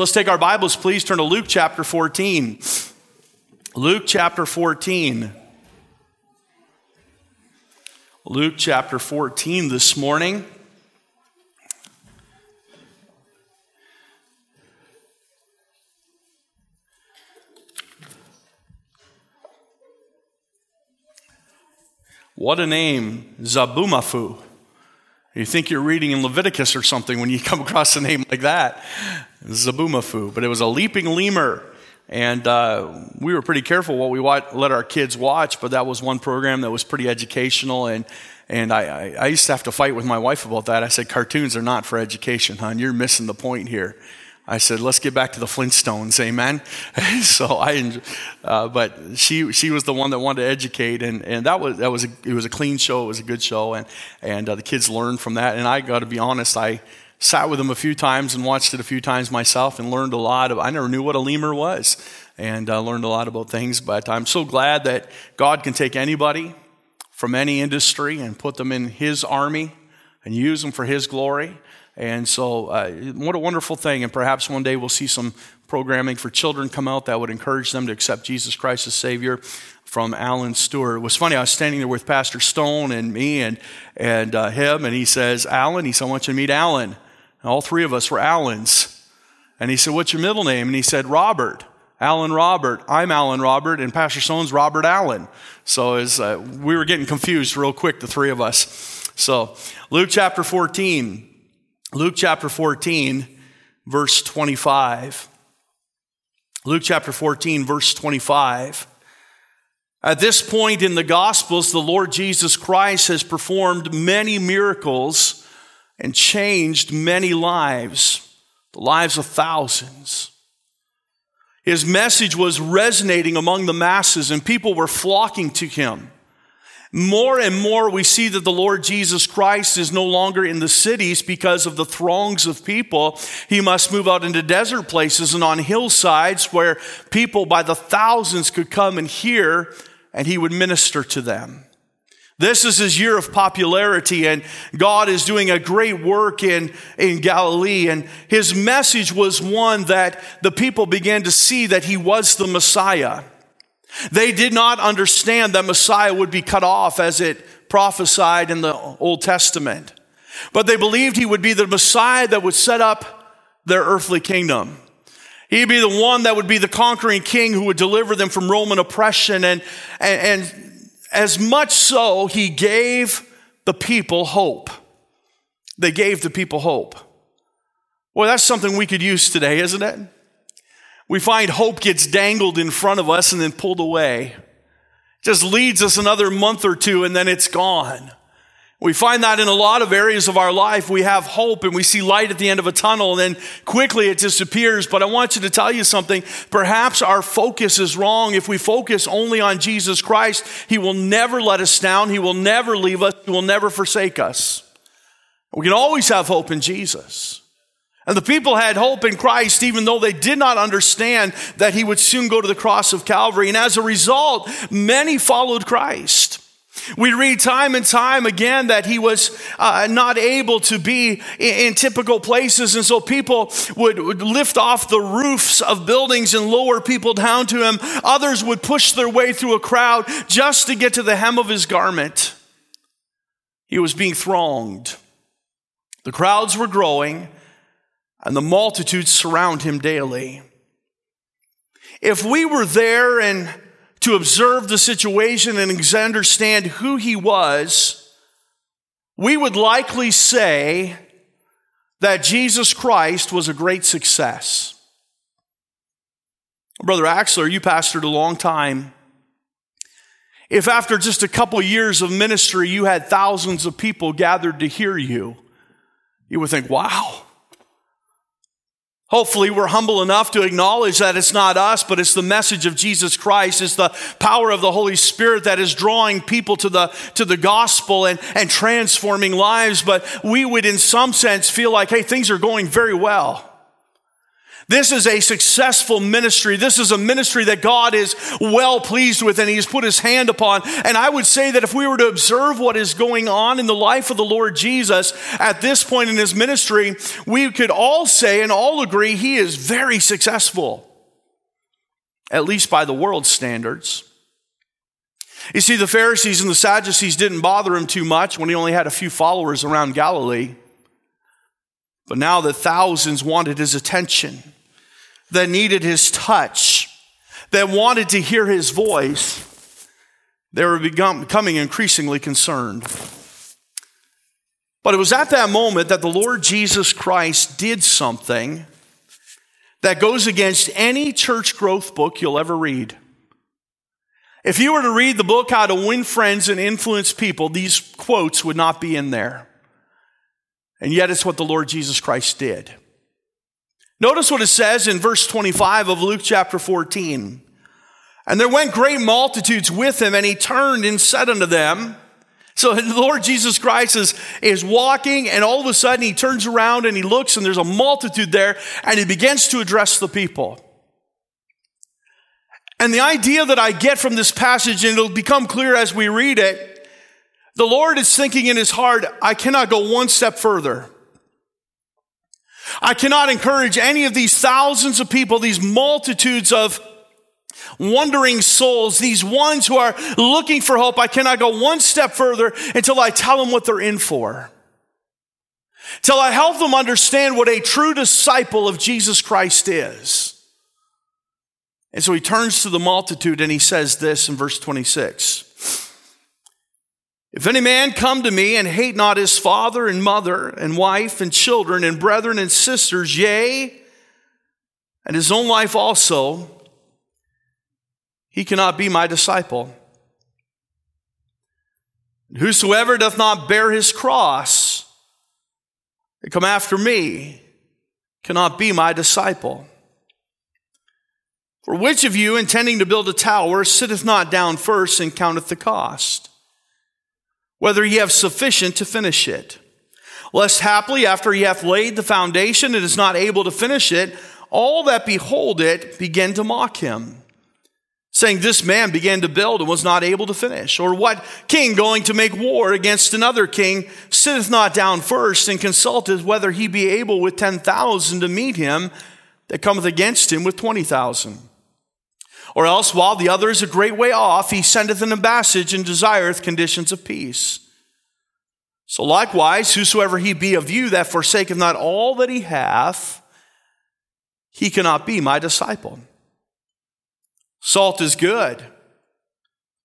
Let's take our Bibles, please. Turn to Luke chapter 14. Luke chapter 14. Luke chapter 14 this morning. What a name, Zoboomafoo. You think you're reading in Leviticus or something when you come across a name like that. Zoboomafoo. But it was a leaping lemur. And uh, we were pretty careful what we watch, let our kids watch, but that was one program that was pretty educational. And, and I, I, I used to have to fight with my wife about that. I said, cartoons are not for education, hon. You're missing the point here. I said, let's get back to the Flintstones, amen. so I, uh, but she she was the one that wanted to educate, and, and that was that was a, it was a clean show, it was a good show, and and uh, the kids learned from that. And I got to be honest, I sat with them a few times and watched it a few times myself, and learned a lot. Of, I never knew what a lemur was, and uh, learned a lot about things. But I'm so glad that God can take anybody from any industry and put them in His army and use them for His glory. And so, uh, what a wonderful thing. And perhaps one day we'll see some programming for children come out that would encourage them to accept Jesus Christ as Savior from Alan Stewart. It was funny, I was standing there with Pastor Stone and me and, and uh, him, and he says, Alan, he said, I want you to meet Alan. And all three of us were Alans. And he said, What's your middle name? And he said, Robert. Alan Robert. I'm Alan Robert, and Pastor Stone's Robert Allen. So as, uh, we were getting confused real quick, the three of us. So, Luke chapter 14. Luke chapter 14, verse 25. Luke chapter 14, verse 25. At this point in the Gospels, the Lord Jesus Christ has performed many miracles and changed many lives, the lives of thousands. His message was resonating among the masses, and people were flocking to him. More and more, we see that the Lord Jesus Christ is no longer in the cities because of the throngs of people. He must move out into desert places and on hillsides where people by the thousands could come and hear, and he would minister to them. This is his year of popularity, and God is doing a great work in, in Galilee. And his message was one that the people began to see that he was the Messiah. They did not understand that Messiah would be cut off as it prophesied in the Old Testament. But they believed he would be the Messiah that would set up their earthly kingdom. He'd be the one that would be the conquering king who would deliver them from Roman oppression. And, and, and as much so, he gave the people hope. They gave the people hope. Well, that's something we could use today, isn't it? We find hope gets dangled in front of us and then pulled away. Just leads us another month or two and then it's gone. We find that in a lot of areas of our life. We have hope and we see light at the end of a tunnel and then quickly it disappears. But I want you to tell you something. Perhaps our focus is wrong. If we focus only on Jesus Christ, He will never let us down. He will never leave us. He will never forsake us. We can always have hope in Jesus. And the people had hope in Christ, even though they did not understand that he would soon go to the cross of Calvary. And as a result, many followed Christ. We read time and time again that he was uh, not able to be in, in, typical places, and so people would, would lift off the roofs of buildings and lower people down to him. Others would push their way through a crowd just to get to the hem of his garment. He was being thronged. The crowds were growing and the multitudes surround him daily. If we were there and to observe the situation and understand who he was, we would likely say that Jesus Christ was a great success. Brother Axler, you pastored a long time. If after just a couple years of ministry you had thousands of people gathered to hear you, you would think, wow, Hopefully, we're humble enough to acknowledge that it's not us, but it's the message of Jesus Christ. It's the power of the Holy Spirit that is drawing people to the, to the gospel and, and transforming lives. But we would, in some sense, feel like, hey, things are going very well. This is a successful ministry. This is a ministry that God is well pleased with and He's put His hand upon. And I would say that if we were to observe what is going on in the life of the Lord Jesus at this point in His ministry, we could all say and all agree He is very successful, at least by the world's standards. You see, the Pharisees and the Sadducees didn't bother him too much when he only had a few followers around Galilee. But now that thousands wanted his attention, that needed his touch, that wanted to hear his voice, they were becoming increasingly concerned. But it was at that moment that the Lord Jesus Christ did something that goes against any church growth book you'll ever read. If you were to read the book How to Win Friends and Influence People, these quotes would not be in there. And yet it's what the Lord Jesus Christ did. Notice what it says in verse 25 of Luke chapter 14. And there went great multitudes with him, and he turned and said unto them, so the Lord Jesus Christ is, is walking, and all of a sudden he turns around and he looks, and there's a multitude there, and he begins to address the people. And the idea that I get from this passage, and it'll become clear as we read it, the Lord is thinking in his heart, I cannot go one step further. I cannot encourage any of these thousands of people, these multitudes of wandering souls, these ones who are looking for hope. I cannot go one step further until I tell them what they're in for. Till I help them understand what a true disciple of Jesus Christ is. And so he turns to the multitude and he says this in verse 26. If any man come to me and hate not his father and mother and wife and children and brethren and sisters, yea, and his own life also, he cannot be my disciple. Whosoever doth not bear his cross and come after me cannot be my disciple. For which of you, intending to build a tower, sitteth not down first and counteth the cost? Whether he have sufficient to finish it. Lest haply, after he hath laid the foundation and is not able to finish it, all that behold it begin to mock him, saying, This man began to build and was not able to finish. Or what king going to make war against another king sitteth not down first and consulteth whether he be able with ten thousand to meet him that cometh against him with twenty thousand? Or else, while the other is a great way off, he sendeth an ambassage and desireth conditions of peace. So likewise, whosoever he be of you that forsaketh not all that he hath, he cannot be my disciple. Salt is good,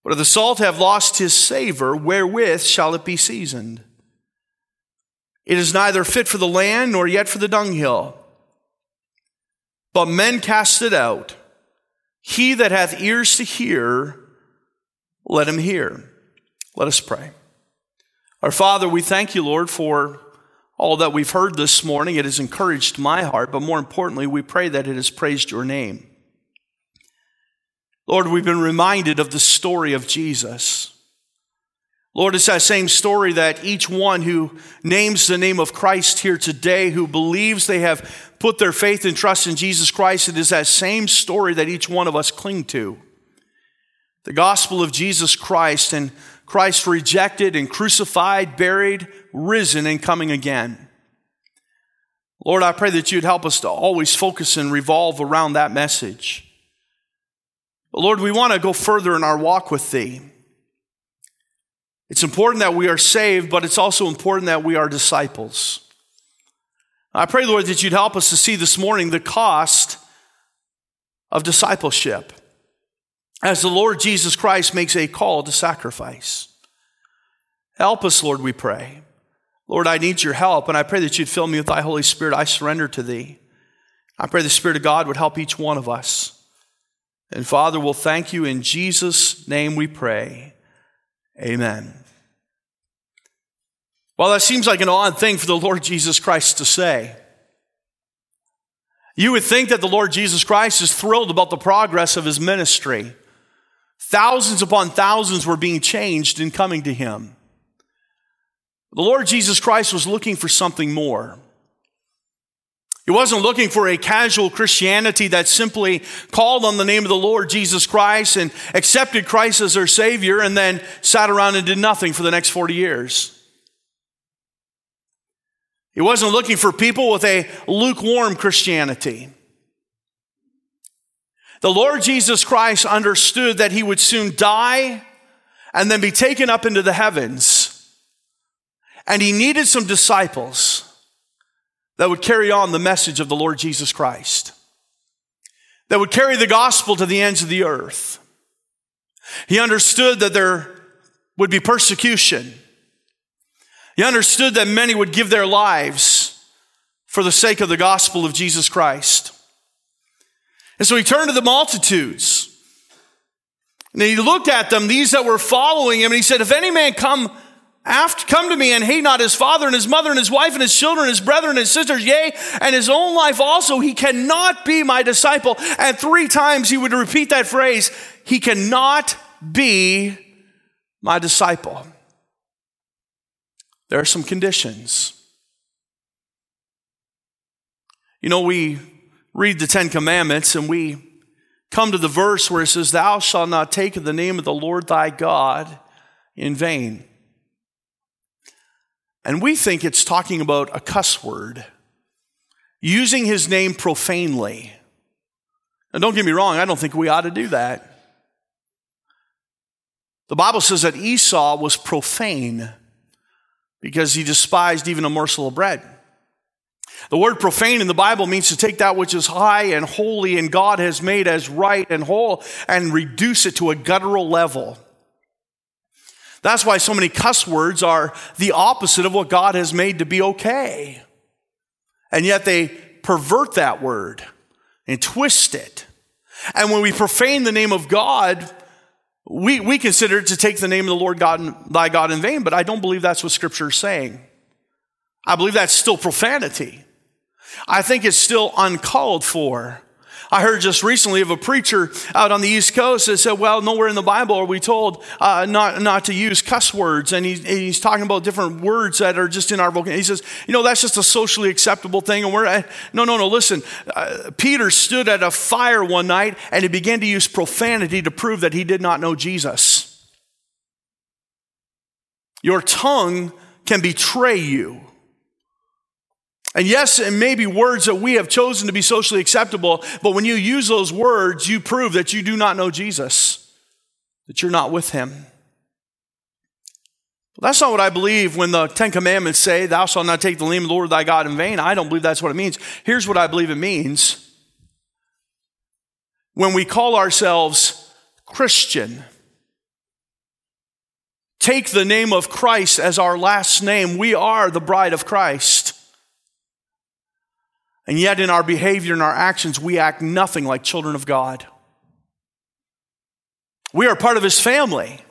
but if the salt have lost his savor, wherewith shall it be seasoned? It is neither fit for the land nor yet for the dunghill. But men cast it out. He that hath ears to hear, let him hear. Let us pray. Our Father, we thank you, Lord, for all that we've heard this morning. It has encouraged my heart, but more importantly, we pray that it has praised your name. Lord, we've been reminded of the story of Jesus. Lord, it's that same story that each one who names the name of Christ here today, who believes they have put their faith and trust in Jesus Christ, it is that same story that each one of us cling to. The gospel of Jesus Christ and Christ rejected and crucified, buried, risen, and coming again. Lord, I pray that you'd help us to always focus and revolve around that message. But Lord, we want to go further in our walk with Thee. It's important that we are saved, but it's also important that we are disciples. I pray, Lord, that you'd help us to see this morning the cost of discipleship as the Lord Jesus Christ makes a call to sacrifice. Help us, Lord, we pray. Lord, I need your help, and I pray that you'd fill me with thy Holy Spirit. I surrender to thee. I pray the Spirit of God would help each one of us. And Father, we'll thank you in Jesus' name we pray. Amen. Well, that seems like an odd thing for the Lord Jesus Christ to say. You would think that the Lord Jesus Christ is thrilled about the progress of his ministry. Thousands upon thousands were being changed in coming to him. The Lord Jesus Christ was looking for something more. He wasn't looking for a casual Christianity that simply called on the name of the Lord Jesus Christ and accepted Christ as their Savior and then sat around and did nothing for the next 40 years. He wasn't looking for people with a lukewarm Christianity. The Lord Jesus Christ understood that he would soon die and then be taken up into the heavens. And he needed some disciples that would carry on the message of the Lord Jesus Christ, that would carry the gospel to the ends of the earth. He understood that there would be persecution. He understood that many would give their lives for the sake of the gospel of Jesus Christ. And so he turned to the multitudes. And he looked at them, these that were following him, and he said, If any man come after, come to me and hate not his father and his mother and his wife and his children, his brethren and his sisters, yea, and his own life also, he cannot be my disciple. And three times he would repeat that phrase, he cannot be my disciple. There are some conditions. You know, we read the Ten Commandments and we come to the verse where it says, Thou shalt not take the name of the Lord thy God in vain. And we think it's talking about a cuss word, using his name profanely. And don't get me wrong, I don't think we ought to do that. The Bible says that Esau was profane because he despised even a morsel of bread. The word profane in the Bible means to take that which is high and holy and God has made as right and whole and reduce it to a guttural level. That's why so many cuss words are the opposite of what God has made to be okay. And yet they pervert that word and twist it. And when we profane the name of God, we, we consider to take the name of the Lord God, thy God in vain, but I don't believe that's what scripture is saying. I believe that's still profanity. I think it's still uncalled for. I heard just recently of a preacher out on the East Coast that said, well, nowhere in the Bible are we told uh, not, not to use cuss words. And, he, he's talking about different words that are just in our vocabulary. He says, you know, that's just a socially acceptable thing. And we're, uh, no, no, no, listen. Uh, Peter stood at a fire one night and he began to use profanity to prove that he did not know Jesus. Your tongue can betray you. And yes, it may be words that we have chosen to be socially acceptable, but when you use those words, you prove that you do not know Jesus, that you're not with him. That's not what I believe when the Ten Commandments say, Thou shalt not take the name of the Lord thy God in vain. I don't believe that's what it means. Here's what I believe it means. When we call ourselves Christian, take the name of Christ as our last name, we are the bride of Christ. And yet, in our behavior and our actions, we act nothing like children of God. We are part of his family.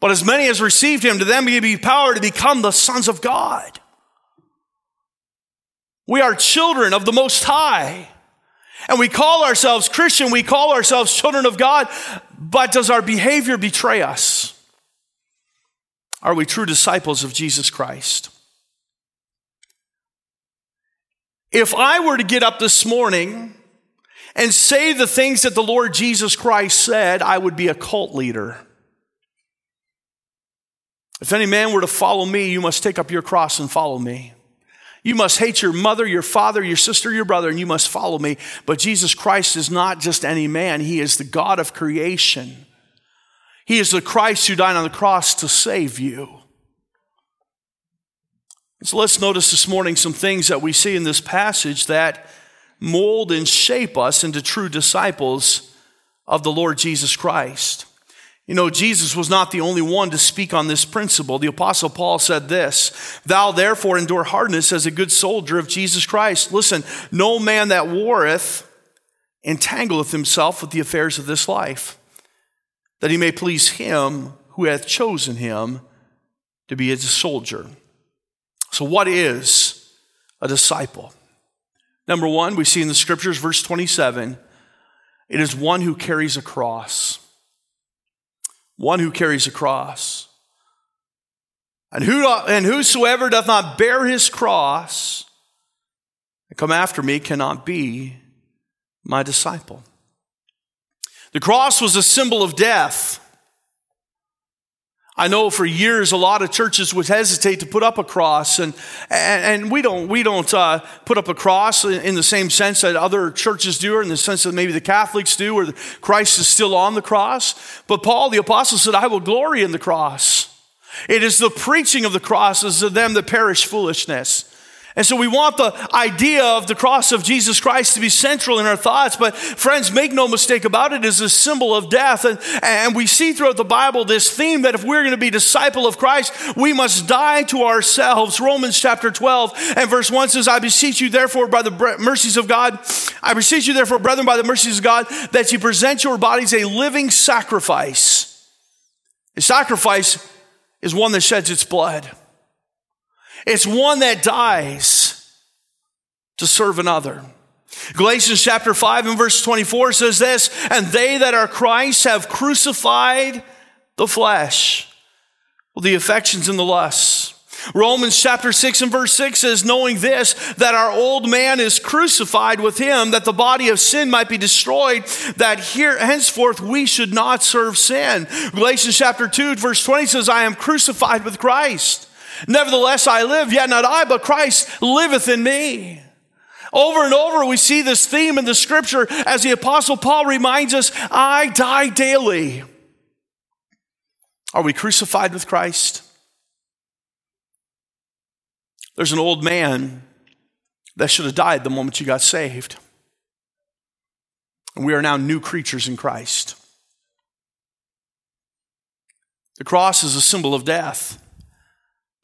But as many as received him, to them He gave power to become the sons of God. We are children of the Most High. And we call ourselves Christian, we call ourselves children of God, but does our behavior betray us? Are we true disciples of Jesus Christ? If I were to get up this morning and say the things that the Lord Jesus Christ said, I would be a cult leader. If any man were to follow me, you must take up your cross and follow me. You must hate your mother, your father, your sister, your brother, and you must follow me. But Jesus Christ is not just any man, He is the God of creation. He is the Christ who died on the cross to save you. So let's notice this morning some things that we see in this passage that mold and shape us into true disciples of the Lord Jesus Christ. You know, Jesus was not the only one to speak on this principle. The Apostle Paul said this Thou therefore endure hardness as a good soldier of Jesus Christ. Listen, no man that warreth entangleth himself with the affairs of this life, that he may please him who hath chosen him to be his soldier. So, what is a disciple? Number one, we see in the scriptures, verse 27, it is one who carries a cross. One who carries a cross. And, who, and whosoever doth not bear his cross and come after me cannot be my disciple. The cross was a symbol of death. I know for years a lot of churches would hesitate to put up a cross, and and, and we don't we don't uh, put up a cross in the same sense that other churches do, or in the sense that maybe the Catholics do, or Christ is still on the cross. But Paul the apostle said, "I will glory in the cross." It is the preaching of the cross as to them that perish foolishness. And so we want the idea of the cross of Jesus Christ to be central in our thoughts. But friends, make no mistake about it, is a symbol of death. And, and we see throughout the Bible this theme that if we're going to be disciple of Christ, we must die to ourselves. Romans chapter 12 and verse 1 says, I beseech you therefore by the mercies of God, I beseech you therefore, brethren, by the mercies of God, that you present your bodies a living sacrifice. A sacrifice is one that sheds its blood. It's one that dies to serve another. Galatians chapter 5 and verse 24 says this, and they that are Christ have crucified the flesh, the affections and the lusts. Romans chapter 6 and verse 6 says, knowing this, that our old man is crucified with him, that the body of sin might be destroyed, that here henceforth we should not serve sin. Galatians chapter 2 verse 20 says, I am crucified with Christ. Nevertheless, I live, yet not I, but Christ liveth in me. Over and over, we see this theme in the scripture as the apostle Paul reminds us, I die daily. Are we crucified with Christ? There's an old man that should have died the moment you got saved. And we are now new creatures in Christ. The cross is a symbol of death.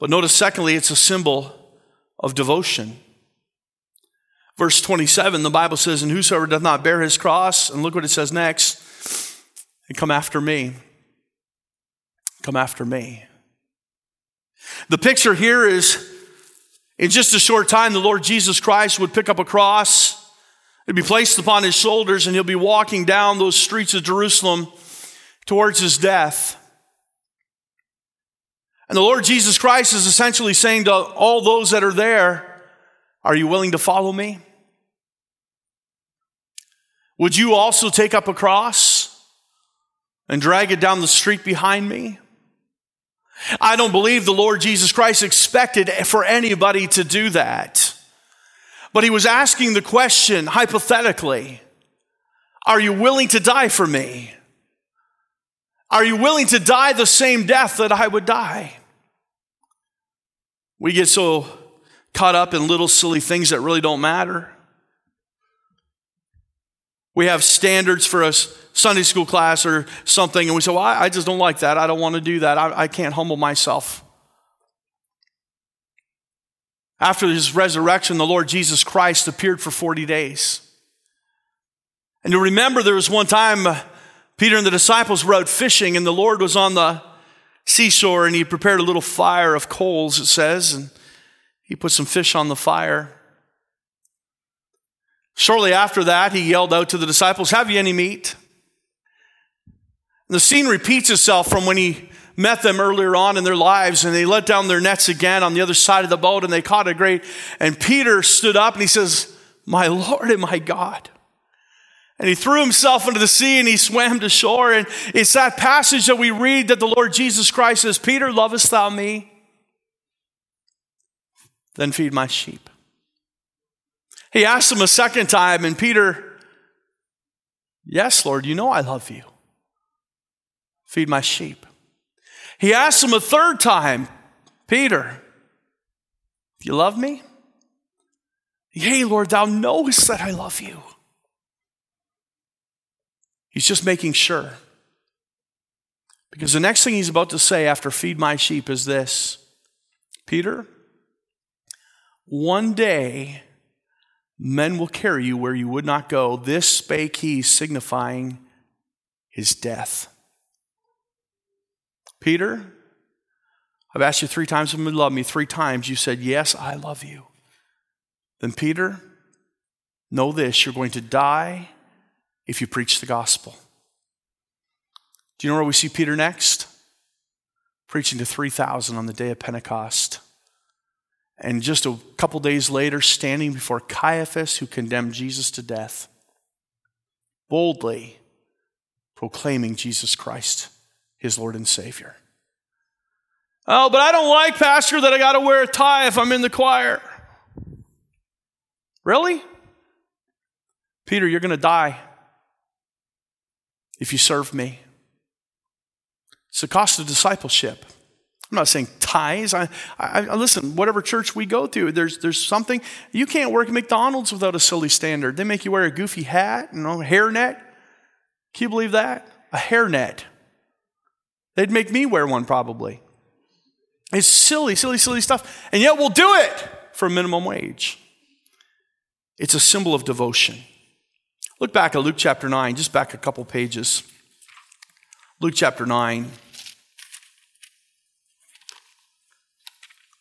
But notice, secondly, it's a symbol of devotion. Verse 27, the Bible says, And whosoever doth not bear his cross, and look what it says next, and come after me. Come after me. The picture here is in just a short time, the Lord Jesus Christ would pick up a cross, it'd be placed upon his shoulders, and he'll be walking down those streets of Jerusalem towards his death. And the Lord Jesus Christ is essentially saying to all those that are there, Are you willing to follow me? Would you also take up a cross and drag it down the street behind me? I don't believe the Lord Jesus Christ expected for anybody to do that. But he was asking the question hypothetically Are you willing to die for me? Are you willing to die the same death that I would die? We get so caught up in little silly things that really don't matter. We have standards for a Sunday school class or something, and we say, Well, I just don't like that. I don't want to do that. I, I can't humble myself. After his resurrection, the Lord Jesus Christ appeared for 40 days. And you remember there was one time uh, Peter and the disciples were out fishing, and the Lord was on the seashore and he prepared a little fire of coals, it says, and he put some fish on the fire. Shortly after that, he yelled out to the disciples, Have you any meat? And the scene repeats itself from when he met them earlier on in their lives and they let down their nets again on the other side of the boat and they caught a great. And Peter stood up and he says, My Lord and my God. And he threw himself into the sea and he swam to shore. And it's that passage that we read that the Lord Jesus Christ says, Peter, lovest thou me? Then feed my sheep. He asked him a second time, and Peter, Yes, Lord, you know I love you. Feed my sheep. He asked him a third time, Peter, do you love me? Yea, Lord, thou knowest that I love you. He's just making sure. Because the next thing he's about to say after feed my sheep is this Peter, one day men will carry you where you would not go. This spake he, signifying his death. Peter, I've asked you three times if you love me. Three times you said, Yes, I love you. Then, Peter, know this you're going to die if you preach the gospel. Do you know where we see Peter next? Preaching to 3,000 on the day of Pentecost. And just a couple days later, standing before Caiaphas, who condemned Jesus to death, boldly proclaiming Jesus Christ, his Lord and Savior. Oh, but I don't like, Pastor, that I got to wear a tie if I'm in the choir. Really? Peter, you're going to die if you serve me. It's the cost of discipleship. I'm not saying ties. I, I, I, listen. Whatever church we go to, there's there's something you can't work at McDonald's without a silly standard. They make you wear a goofy hat, you know, hairnet. Can you believe that? A hairnet. They'd make me wear one probably. It's silly, silly, silly stuff, and yet we'll do it for minimum wage. It's a symbol of devotion. Look back at Luke chapter 9, just back a couple pages. Luke chapter 9.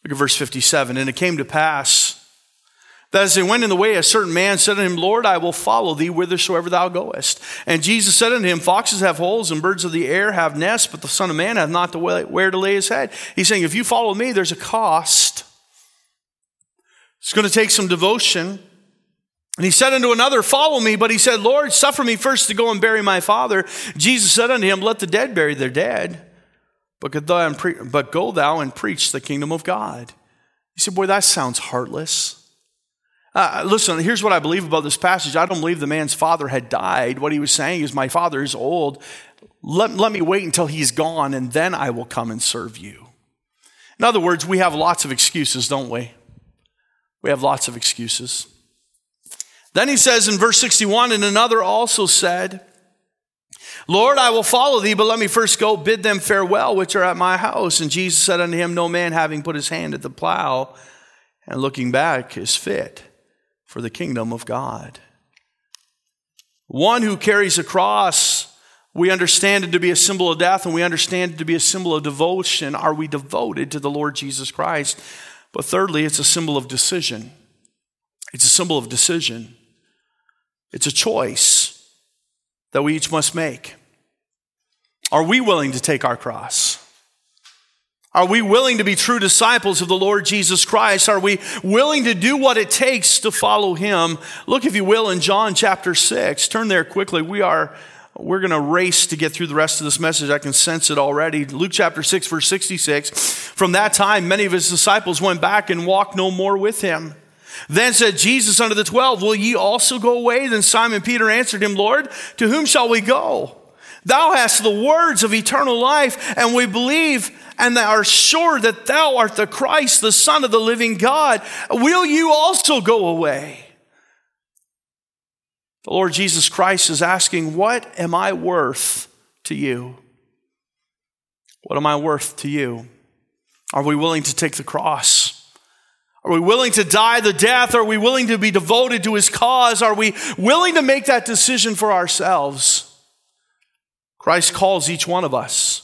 Look at verse 57. And it came to pass that as they went in the way, a certain man said to him, Lord, I will follow thee whithersoever thou goest. And Jesus said unto him, Foxes have holes and birds of the air have nests, but the Son of Man hath not the where to lay his head. He's saying, if you follow me, there's a cost. It's going to take some devotion. And he said unto another, Follow me. But he said, Lord, suffer me first to go and bury my father. Jesus said unto him, Let the dead bury their dead, but go thou and preach the kingdom of God. He said, Boy, that sounds heartless. Uh, listen, here's what I believe about this passage. I don't believe the man's father had died. What he was saying is, My father is old. Let, let me wait until he's gone, and then I will come and serve you. In other words, we have lots of excuses, don't we? We have lots of excuses. Then he says in verse 61 And another also said, Lord, I will follow thee, but let me first go bid them farewell, which are at my house. And Jesus said unto him, No man having put his hand at the plow and looking back is fit for the kingdom of God. One who carries a cross, we understand it to be a symbol of death and we understand it to be a symbol of devotion. Are we devoted to the Lord Jesus Christ? But thirdly, it's a symbol of decision. It's a symbol of decision. It's a choice that we each must make. Are we willing to take our cross? Are we willing to be true disciples of the Lord Jesus Christ? Are we willing to do what it takes to follow him? Look, if you will, in John chapter 6. Turn there quickly. We are we're going to race to get through the rest of this message. I can sense it already. Luke chapter 6, verse 66. From that time, many of his disciples went back and walked no more with him. Then said Jesus unto the twelve, Will ye also go away? Then Simon Peter answered him, Lord, to whom shall we go? Thou hast the words of eternal life, and we believe and are sure that thou art the Christ, the Son of the living God. Will you also go away? The Lord Jesus Christ is asking, What am I worth to you? What am I worth to you? Are we willing to take the cross? Are we willing to die the death? Are we willing to be devoted to his cause? Are we willing to make that decision for ourselves? Christ calls each one of us,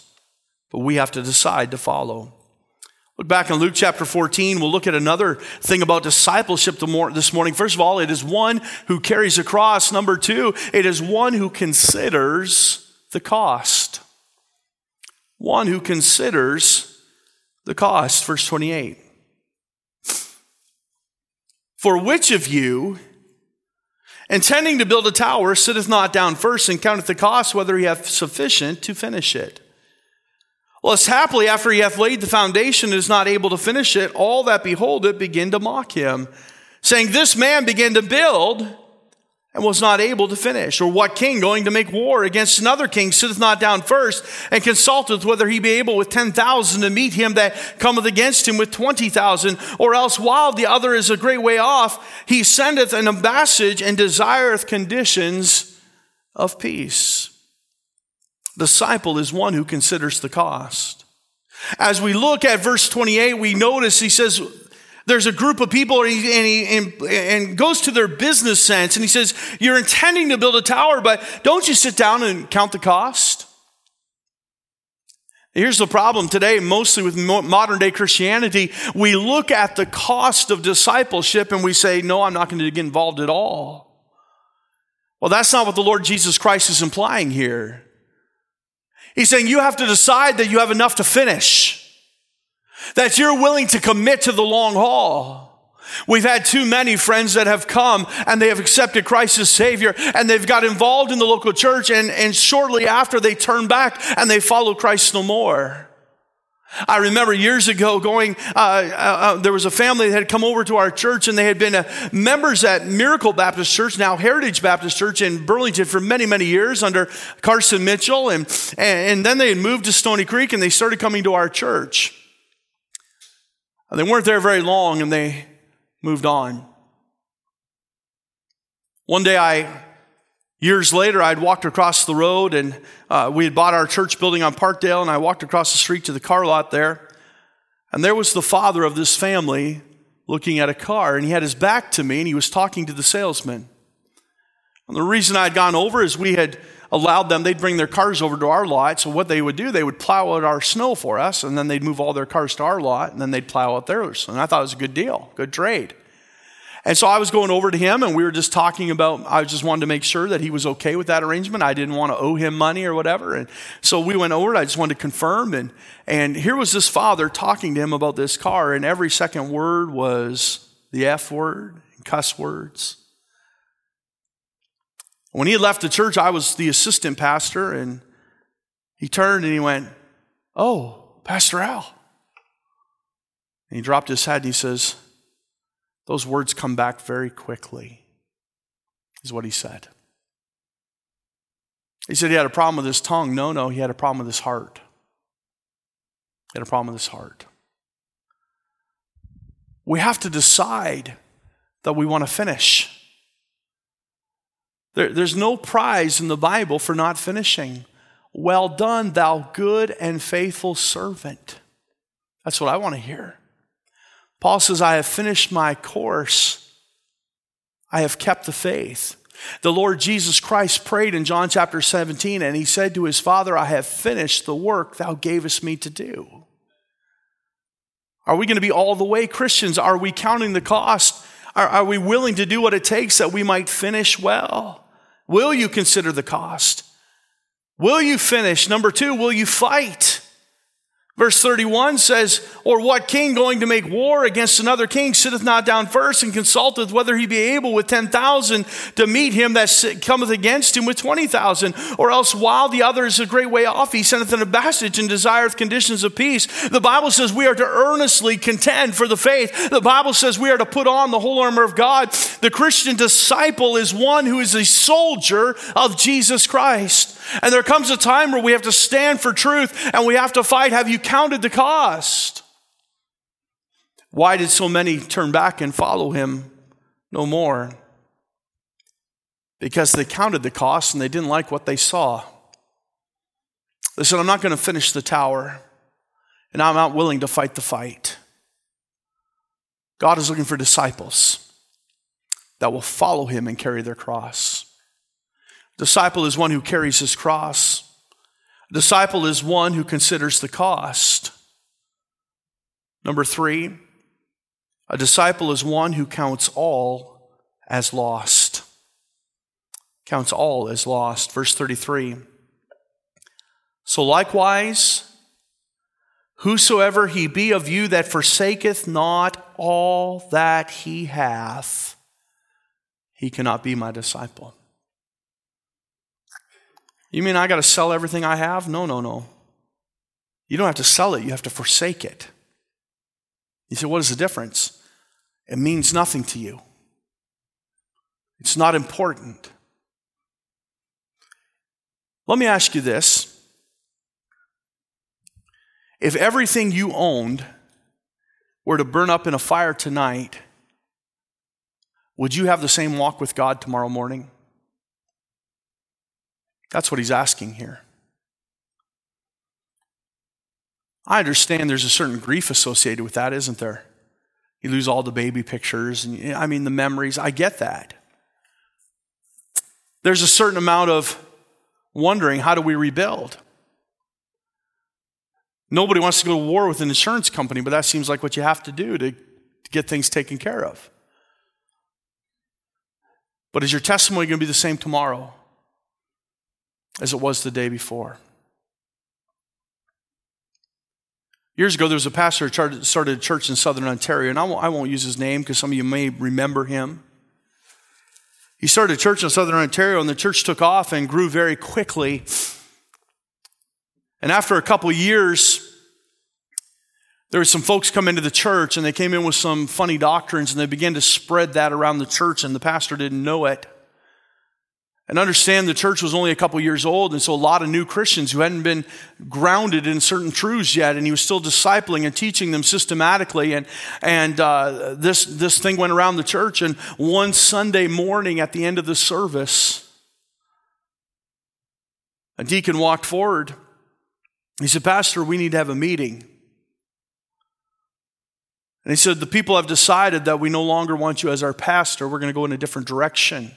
but we have to decide to follow. Look back in Luke chapter 14. We'll look at another thing about discipleship this morning. First of all, it is one who carries a cross. Number two, it is one who considers the cost. One who considers the cost. Verse 28. For which of you, intending to build a tower, sitteth not down first and counteth the cost whether he hath sufficient to finish it? Lest happily, after he hath laid the foundation and is not able to finish it, all that behold it begin to mock him, saying, This man began to build and was not able to finish? Or what king going to make war against another king sitteth not down first and consulteth whether he be able with 10,000 to meet him that cometh against him with 20,000? Or else while the other is a great way off, he sendeth an ambassage and desireth conditions of peace. Disciple is one who considers the cost. As we look at verse 28, we notice he says, there's a group of people and he, and, he, and goes to their business sense and he says, You're intending to build a tower, but don't you sit down and count the cost? Here's the problem today, mostly with modern day Christianity. We look at the cost of discipleship and we say, No, I'm not going to get involved at all. Well, that's not what the Lord Jesus Christ is implying here. He's saying you have to decide that you have enough to finish. That you're willing to commit to the long haul. We've had too many friends that have come and they have accepted Christ as Savior and they've got involved in the local church and, and shortly after they turn back and they follow Christ no more. I remember years ago going, uh, uh, uh, there was a family that had come over to our church and they had been uh, members at Miracle Baptist Church, now Heritage Baptist Church in Burlington for many, many years under Carson Mitchell. And, and then they had moved to Stony Creek and they started coming to our church. And they weren't there very long and they moved on. One day I Years later, I'd walked across the road and uh, we had bought our church building on Parkdale, and I walked across the street to the car lot there. And there was the father of this family looking at a car, and he had his back to me and he was talking to the salesman. And the reason I'd gone over is we had allowed them, they'd bring their cars over to our lot. So what they would do, they would plow out our snow for us, and then they'd move all their cars to our lot, and then they'd plow out theirs. And I thought it was a good deal, good trade. And so I was going over to him and we were just talking about, I just wanted to make sure that he was okay with that arrangement. I didn't want to owe him money or whatever. And so we went over, I just wanted to confirm. And, and here was this father talking to him about this car, and every second word was the F word, and cuss words. When he had left the church, I was the assistant pastor, and he turned and he went, Oh, Pastor Al. And he dropped his head and he says, those words come back very quickly, is what he said. He said he had a problem with his tongue. No, no, he had a problem with his heart. He had a problem with his heart. We have to decide that we want to finish. There, there's no prize in the Bible for not finishing. Well done, thou good and faithful servant. That's what I want to hear. Paul says, I have finished my course. I have kept the faith. The Lord Jesus Christ prayed in John chapter 17, and he said to his Father, I have finished the work thou gavest me to do. Are we going to be all the way Christians? Are we counting the cost? Are, are we willing to do what it takes that we might finish well? Will you consider the cost? Will you finish? Number two, will you fight? Verse 31 says, Or what king going to make war against another king sitteth not down first and consulteth whether he be able with 10,000 to meet him that cometh against him with 20,000? Or else while the other is a great way off, he sendeth an ambassage and desireth conditions of peace. The Bible says we are to earnestly contend for the faith. The Bible says we are to put on the whole armor of God. The Christian disciple is one who is a soldier of Jesus Christ. And there comes a time where we have to stand for truth and we have to fight. Have you counted the cost? Why did so many turn back and follow him no more? Because they counted the cost and they didn't like what they saw. They said, I'm not going to finish the tower, and I'm not willing to fight the fight. God is looking for disciples that will follow him and carry their cross. Disciple is one who carries his cross. Disciple is one who considers the cost. Number three, a disciple is one who counts all as lost. Counts all as lost. Verse 33. So likewise, whosoever he be of you that forsaketh not all that he hath, he cannot be my disciple. You mean I got to sell everything I have? No, no, no. You don't have to sell it, you have to forsake it. You say, what is the difference? It means nothing to you, it's not important. Let me ask you this. If everything you owned were to burn up in a fire tonight, would you have the same walk with God tomorrow morning? That's what he's asking here. I understand there's a certain grief associated with that, isn't there? You lose all the baby pictures, and I mean, the memories. I get that. There's a certain amount of wondering how do we rebuild? Nobody wants to go to war with an insurance company, but that seems like what you have to do to, to get things taken care of. But is your testimony going to be the same tomorrow? As it was the day before. Years ago, there was a pastor who started a church in southern Ontario, and I won't, I won't use his name because some of you may remember him. He started a church in southern Ontario, and the church took off and grew very quickly. And after a couple years, there were some folks come into the church, and they came in with some funny doctrines, and they began to spread that around the church, and the pastor didn't know it. And understand the church was only a couple years old, and so a lot of new Christians who hadn't been grounded in certain truths yet, and he was still discipling and teaching them systematically. And, and uh, this, this thing went around the church, and one Sunday morning at the end of the service, a deacon walked forward. He said, Pastor, we need to have a meeting. And he said, The people have decided that we no longer want you as our pastor. We're going to go in a different direction.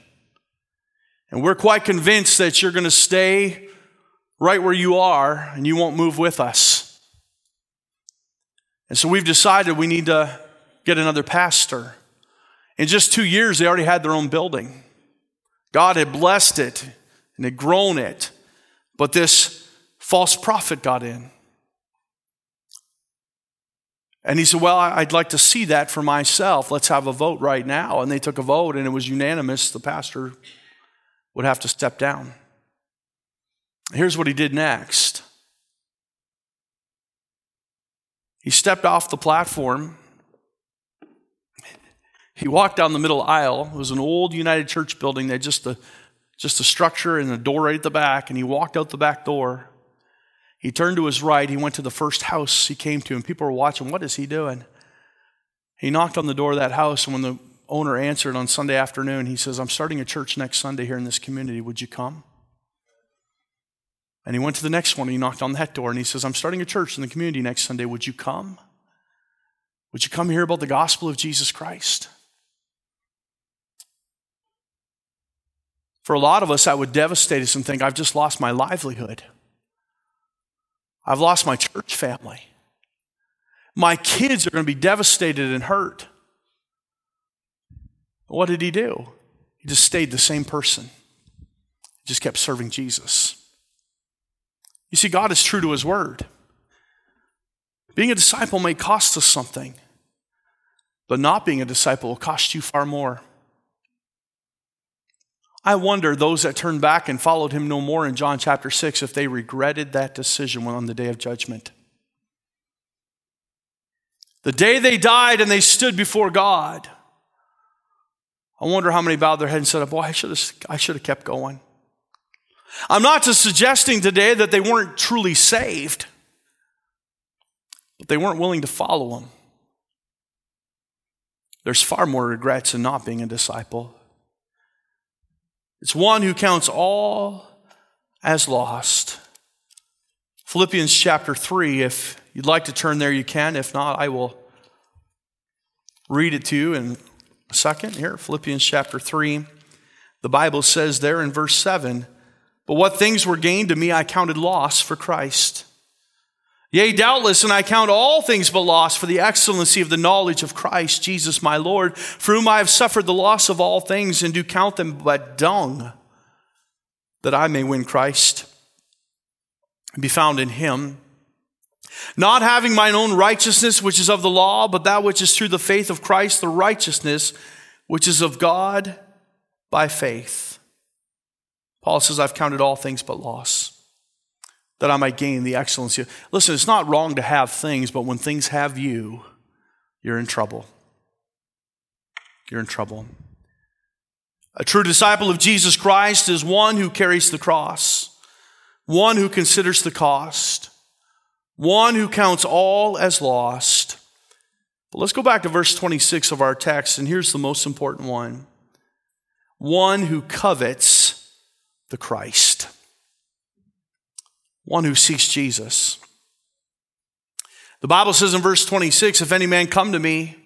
And we're quite convinced that you're going to stay right where you are and you won't move with us. And so we've decided we need to get another pastor. In just two years, they already had their own building. God had blessed it and had grown it. But this false prophet got in. And he said, Well, I'd like to see that for myself. Let's have a vote right now. And they took a vote, and it was unanimous. The pastor would have to step down. Here's what he did next he stepped off the platform. He walked down the middle aisle. It was an old United Church building. They just a, just a structure and a door right at the back. And he walked out the back door. He turned to his right. He went to the first house he came to, and people were watching. What is he doing? He knocked on the door of that house, and when the owner answered on Sunday afternoon. He says, I'm starting a church next Sunday here in this community. Would you come? And he went to the next one and he knocked on that door and he says, I'm starting a church in the community next Sunday. Would you come? Would you come hear about the gospel of Jesus Christ? For a lot of us, that would devastate us and think, I've just lost my livelihood. I've lost my church family. My kids are going to be devastated and hurt. What did he do? He just stayed the same person, he just kept serving Jesus. You see, God is true to his word. Being a disciple may cost us something, but not being a disciple will cost you far more. I wonder those that turned back and followed him no more in John chapter 6 if they regretted that decision on the day of judgment. The day they died and they stood before God, I wonder how many bowed their head and said, Boy, I should have, I should have kept going. I'm not just suggesting today that they weren't truly saved, but they weren't willing to follow him. There's far more regrets in not being a disciple. It's one who counts all as lost. Philippians chapter 3, if you'd like to turn there, you can. If not, I will read it to you and second here, Philippians chapter 3. The Bible says there in verse 7 But what things were gained to me, I counted loss for Christ. Yea, doubtless, and I count all things but loss for the excellency of the knowledge of Christ Jesus my Lord, for whom I have suffered the loss of all things, and do count them but dung, that I may win Christ and be found in him not having mine own righteousness, which is of the law, but that which is through the faith of Christ, the righteousness which is of God by faith. Paul says, I've counted all things but loss, that I might gain the excellency. Listen, it's not wrong to have things, but when things have you, you're in trouble. You're in trouble. A true disciple of Jesus Christ is one who carries the cross, one who considers the cost one who counts all as lost. But let's go back to verse 26 of our text, and here's the most important one one who covets the Christ, one who seeks Jesus. The Bible says in verse 26 If any man come to me,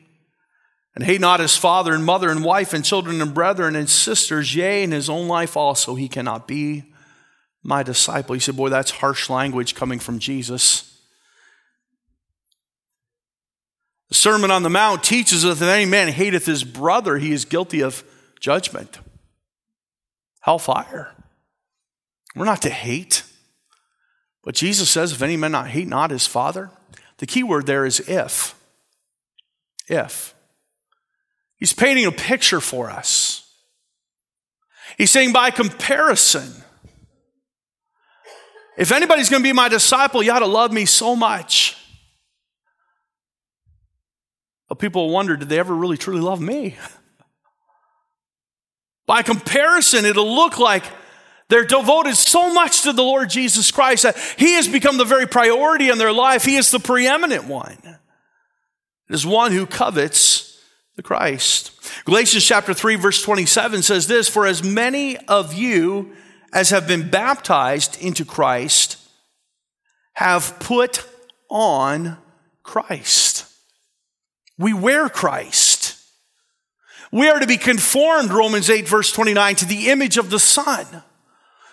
and hate not his father and mother and wife and children and brethren and sisters, yea, and his own life also, he cannot be my disciple. He said, Boy, that's harsh language coming from Jesus. Sermon on the Mount teaches us that any man hateth his brother, he is guilty of judgment, hellfire. We're not to hate. But Jesus says, if any man not hate not his father, The key word there is if. If. He's painting a picture for us. He's saying, by comparison, if anybody's going to be my disciple, you ought to love me so much. People wonder, did they ever really truly love me? By comparison, it'll look like they're devoted so much to the Lord Jesus Christ that He has become the very priority in their life. He is the preeminent one. It is one who covets the Christ. Galatians chapter 3, verse 27 says this For as many of you as have been baptized into Christ have put on Christ. We wear Christ. We are to be conformed, Romans 8, verse 29, to the image of the Son.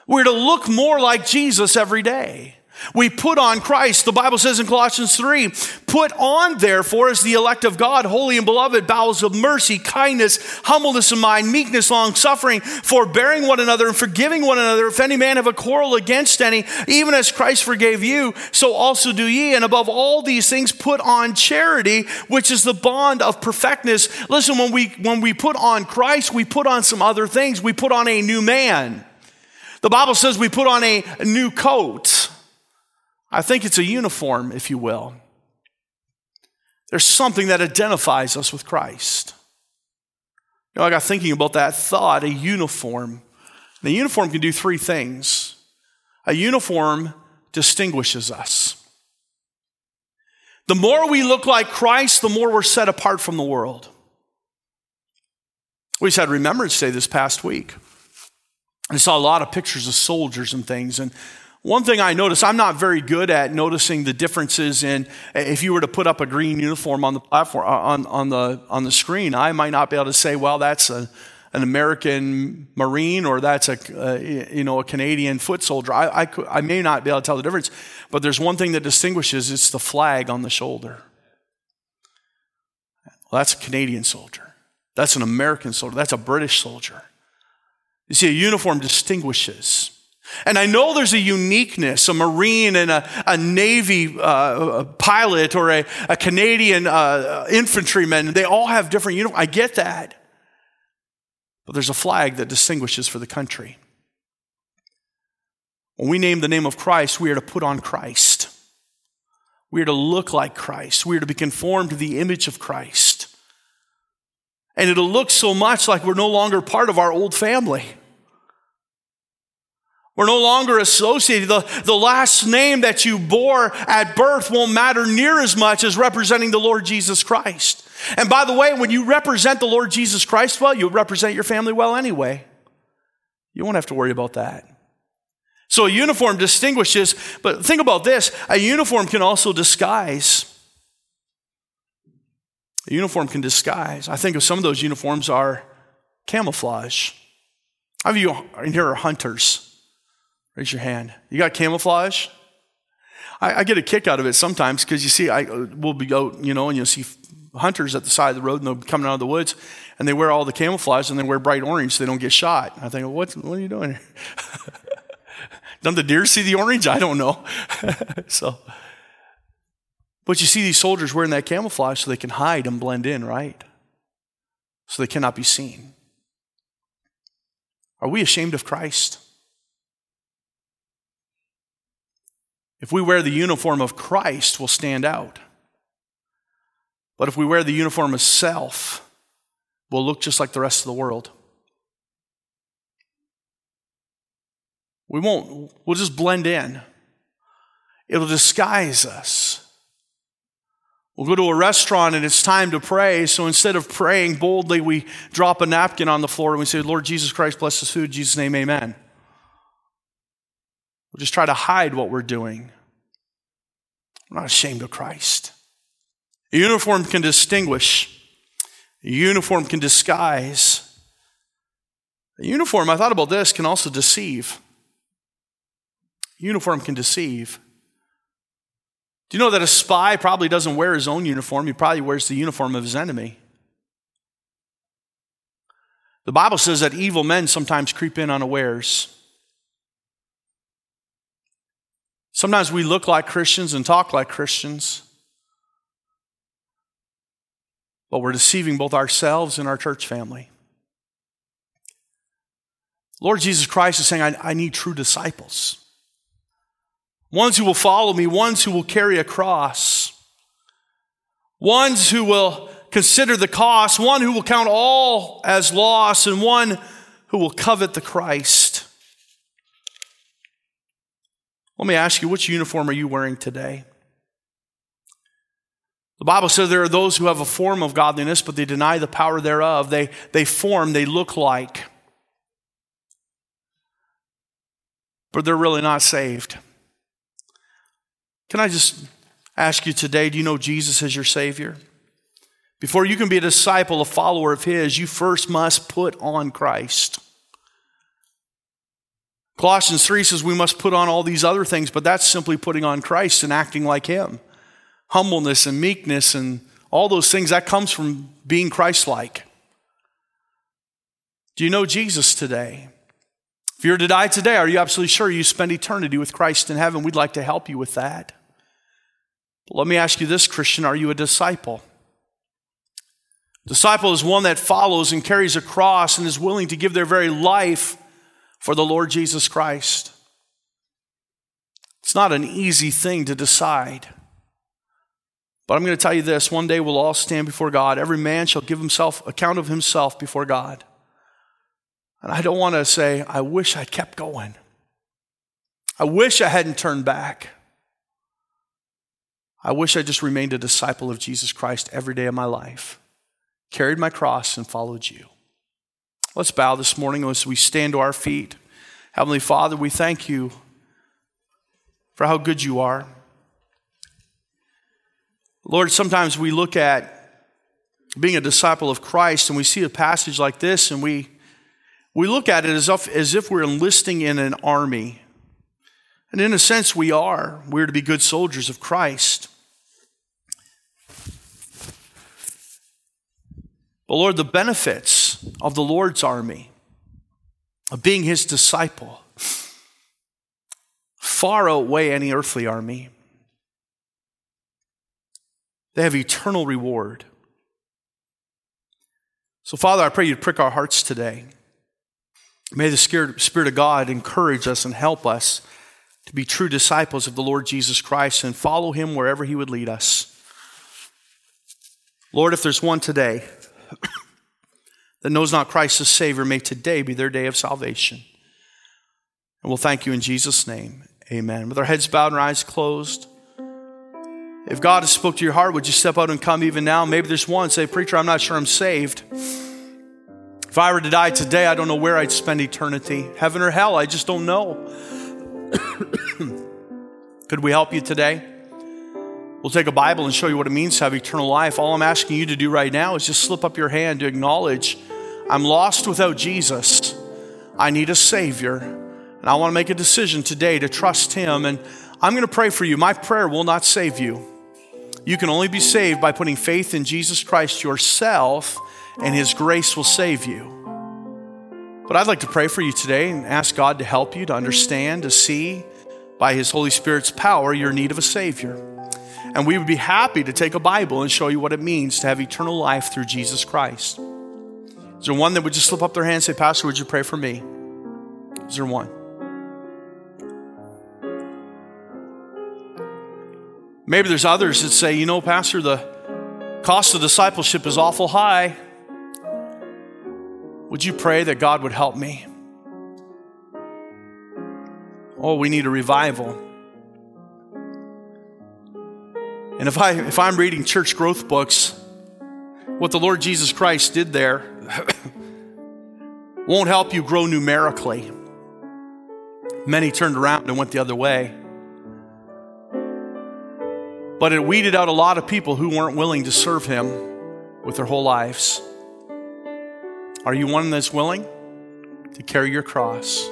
We're to look more like Jesus every day. We put on Christ. The Bible says in Colossians 3, put on therefore as the elect of God, holy and beloved, bowels of mercy, kindness, humbleness of mind, meekness, long suffering, forbearing one another and forgiving one another. If any man have a quarrel against any, even as Christ forgave you, so also do ye. And above all these things, put on charity, which is the bond of perfectness. Listen, when we, when we put on Christ, we put on some other things. We put on a new man. The Bible says we put on a new coat. I think it's a uniform, if you will. There's something that identifies us with Christ. You know, I got thinking about that thought, a uniform. And a uniform can do three things. A uniform distinguishes us. The more we look like Christ, the more we're set apart from the world. We just had Remembrance Day this past week. I saw a lot of pictures of soldiers and things. And one thing I notice, I'm not very good at noticing the differences in if you were to put up a green uniform on the platform uh, on, on the on the screen, I might not be able to say, well, that's a, an American Marine or that's a uh, you know a Canadian foot soldier. I, I, I may not be able to tell the difference, but there's one thing that distinguishes: it's the flag on the shoulder. Well, that's a Canadian soldier. That's an American soldier. That's a British soldier. You see, a uniform distinguishes. And I know there's a uniqueness, a Marine and a, a Navy uh, pilot or a, a Canadian uh, infantryman. They all have different uniforms. I get that. But there's a flag that distinguishes for the country. When we name the name of Christ, we are to put on Christ. We are to look like Christ. We are to be conformed to the image of Christ. And it'll look so much like we're no longer part of our old family. We're no longer associated. The, the last name that you bore at birth won't matter near as much as representing the Lord Jesus Christ. And by the way, when you represent the Lord Jesus Christ well, you represent your family well anyway. You won't have to worry about that. So a uniform distinguishes, but think about this a uniform can also disguise. A uniform can disguise. I think of some of those uniforms are camouflage. How many of you in here are hunters? Raise your hand. You got camouflage? I, I get a kick out of it sometimes because you see, I will be out, you know, and you'll see hunters at the side of the road and they're coming out of the woods and they wear all the camouflage and they wear bright orange so they don't get shot. I think, what, what are you doing here? Don't the deer see the orange? I don't know. so, but you see these soldiers wearing that camouflage so they can hide and blend in, right? So they cannot be seen. Are we ashamed of Christ? If we wear the uniform of Christ, we'll stand out. But if we wear the uniform of self, we'll look just like the rest of the world. We won't, we'll just blend in. It'll disguise us. We'll go to a restaurant and it's time to pray. So instead of praying boldly, we drop a napkin on the floor and we say, Lord Jesus Christ, bless this food. In Jesus' name, amen. We'll just try to hide what we're doing. We're not ashamed of Christ. A uniform can distinguish, a uniform can disguise. A uniform, I thought about this, can also deceive. A uniform can deceive. Do you know that a spy probably doesn't wear his own uniform? He probably wears the uniform of his enemy. The Bible says that evil men sometimes creep in unawares. Sometimes we look like Christians and talk like Christians, but we're deceiving both ourselves and our church family. Lord Jesus Christ is saying, I, I need true disciples. Ones who will follow me, ones who will carry a cross, ones who will consider the cost, one who will count all as loss, and one who will covet the Christ. Let me ask you, which uniform are you wearing today? The Bible says there are those who have a form of godliness, but they deny the power thereof. They, they form, they look like, but they're really not saved. Can I just ask you today do you know Jesus as your Savior? Before you can be a disciple, a follower of His, you first must put on Christ. Colossians 3 says we must put on all these other things, but that's simply putting on Christ and acting like Him. Humbleness and meekness and all those things, that comes from being Christ like. Do you know Jesus today? If you were to die today, are you absolutely sure you spend eternity with Christ in heaven? We'd like to help you with that. But let me ask you this, Christian are you a disciple? Disciple is one that follows and carries a cross and is willing to give their very life for the Lord Jesus Christ. It's not an easy thing to decide. But I'm going to tell you this one day we'll all stand before God. Every man shall give himself account of himself before God. And I don't want to say, I wish I'd kept going. I wish I hadn't turned back. I wish I just remained a disciple of Jesus Christ every day of my life, carried my cross, and followed you. Let's bow this morning as we stand to our feet. Heavenly Father, we thank you for how good you are. Lord, sometimes we look at being a disciple of Christ and we see a passage like this and we, we look at it as if, as if we're enlisting in an army. And in a sense, we are. We're to be good soldiers of Christ. But Lord, the benefits of the Lord's army, of being his disciple, far outweigh any earthly army. They have eternal reward. So, Father, I pray you'd prick our hearts today. May the Spirit of God encourage us and help us to be true disciples of the Lord Jesus Christ and follow him wherever he would lead us. Lord, if there's one today that knows not Christ as Savior, may today be their day of salvation. And we'll thank you in Jesus' name. Amen. With our heads bowed and our eyes closed. If God has spoke to your heart, would you step out and come even now? Maybe there's one say, Preacher, I'm not sure I'm saved. If I were to die today, I don't know where I'd spend eternity. Heaven or hell, I just don't know. Could we help you today? We'll take a Bible and show you what it means to have eternal life. All I'm asking you to do right now is just slip up your hand to acknowledge I'm lost without Jesus. I need a Savior. And I want to make a decision today to trust Him. And I'm going to pray for you. My prayer will not save you. You can only be saved by putting faith in Jesus Christ yourself, and His grace will save you. But I'd like to pray for you today and ask God to help you to understand, to see by His Holy Spirit's power your need of a Savior. And we would be happy to take a Bible and show you what it means to have eternal life through Jesus Christ. Is there one that would just slip up their hand and say, Pastor, would you pray for me? Is there one? Maybe there's others that say, you know, Pastor, the cost of discipleship is awful high. Would you pray that God would help me? Oh, we need a revival. And if, I, if I'm reading church growth books, what the Lord Jesus Christ did there won't help you grow numerically. Many turned around and went the other way. But it weeded out a lot of people who weren't willing to serve Him with their whole lives. Are you one that's willing to carry your cross?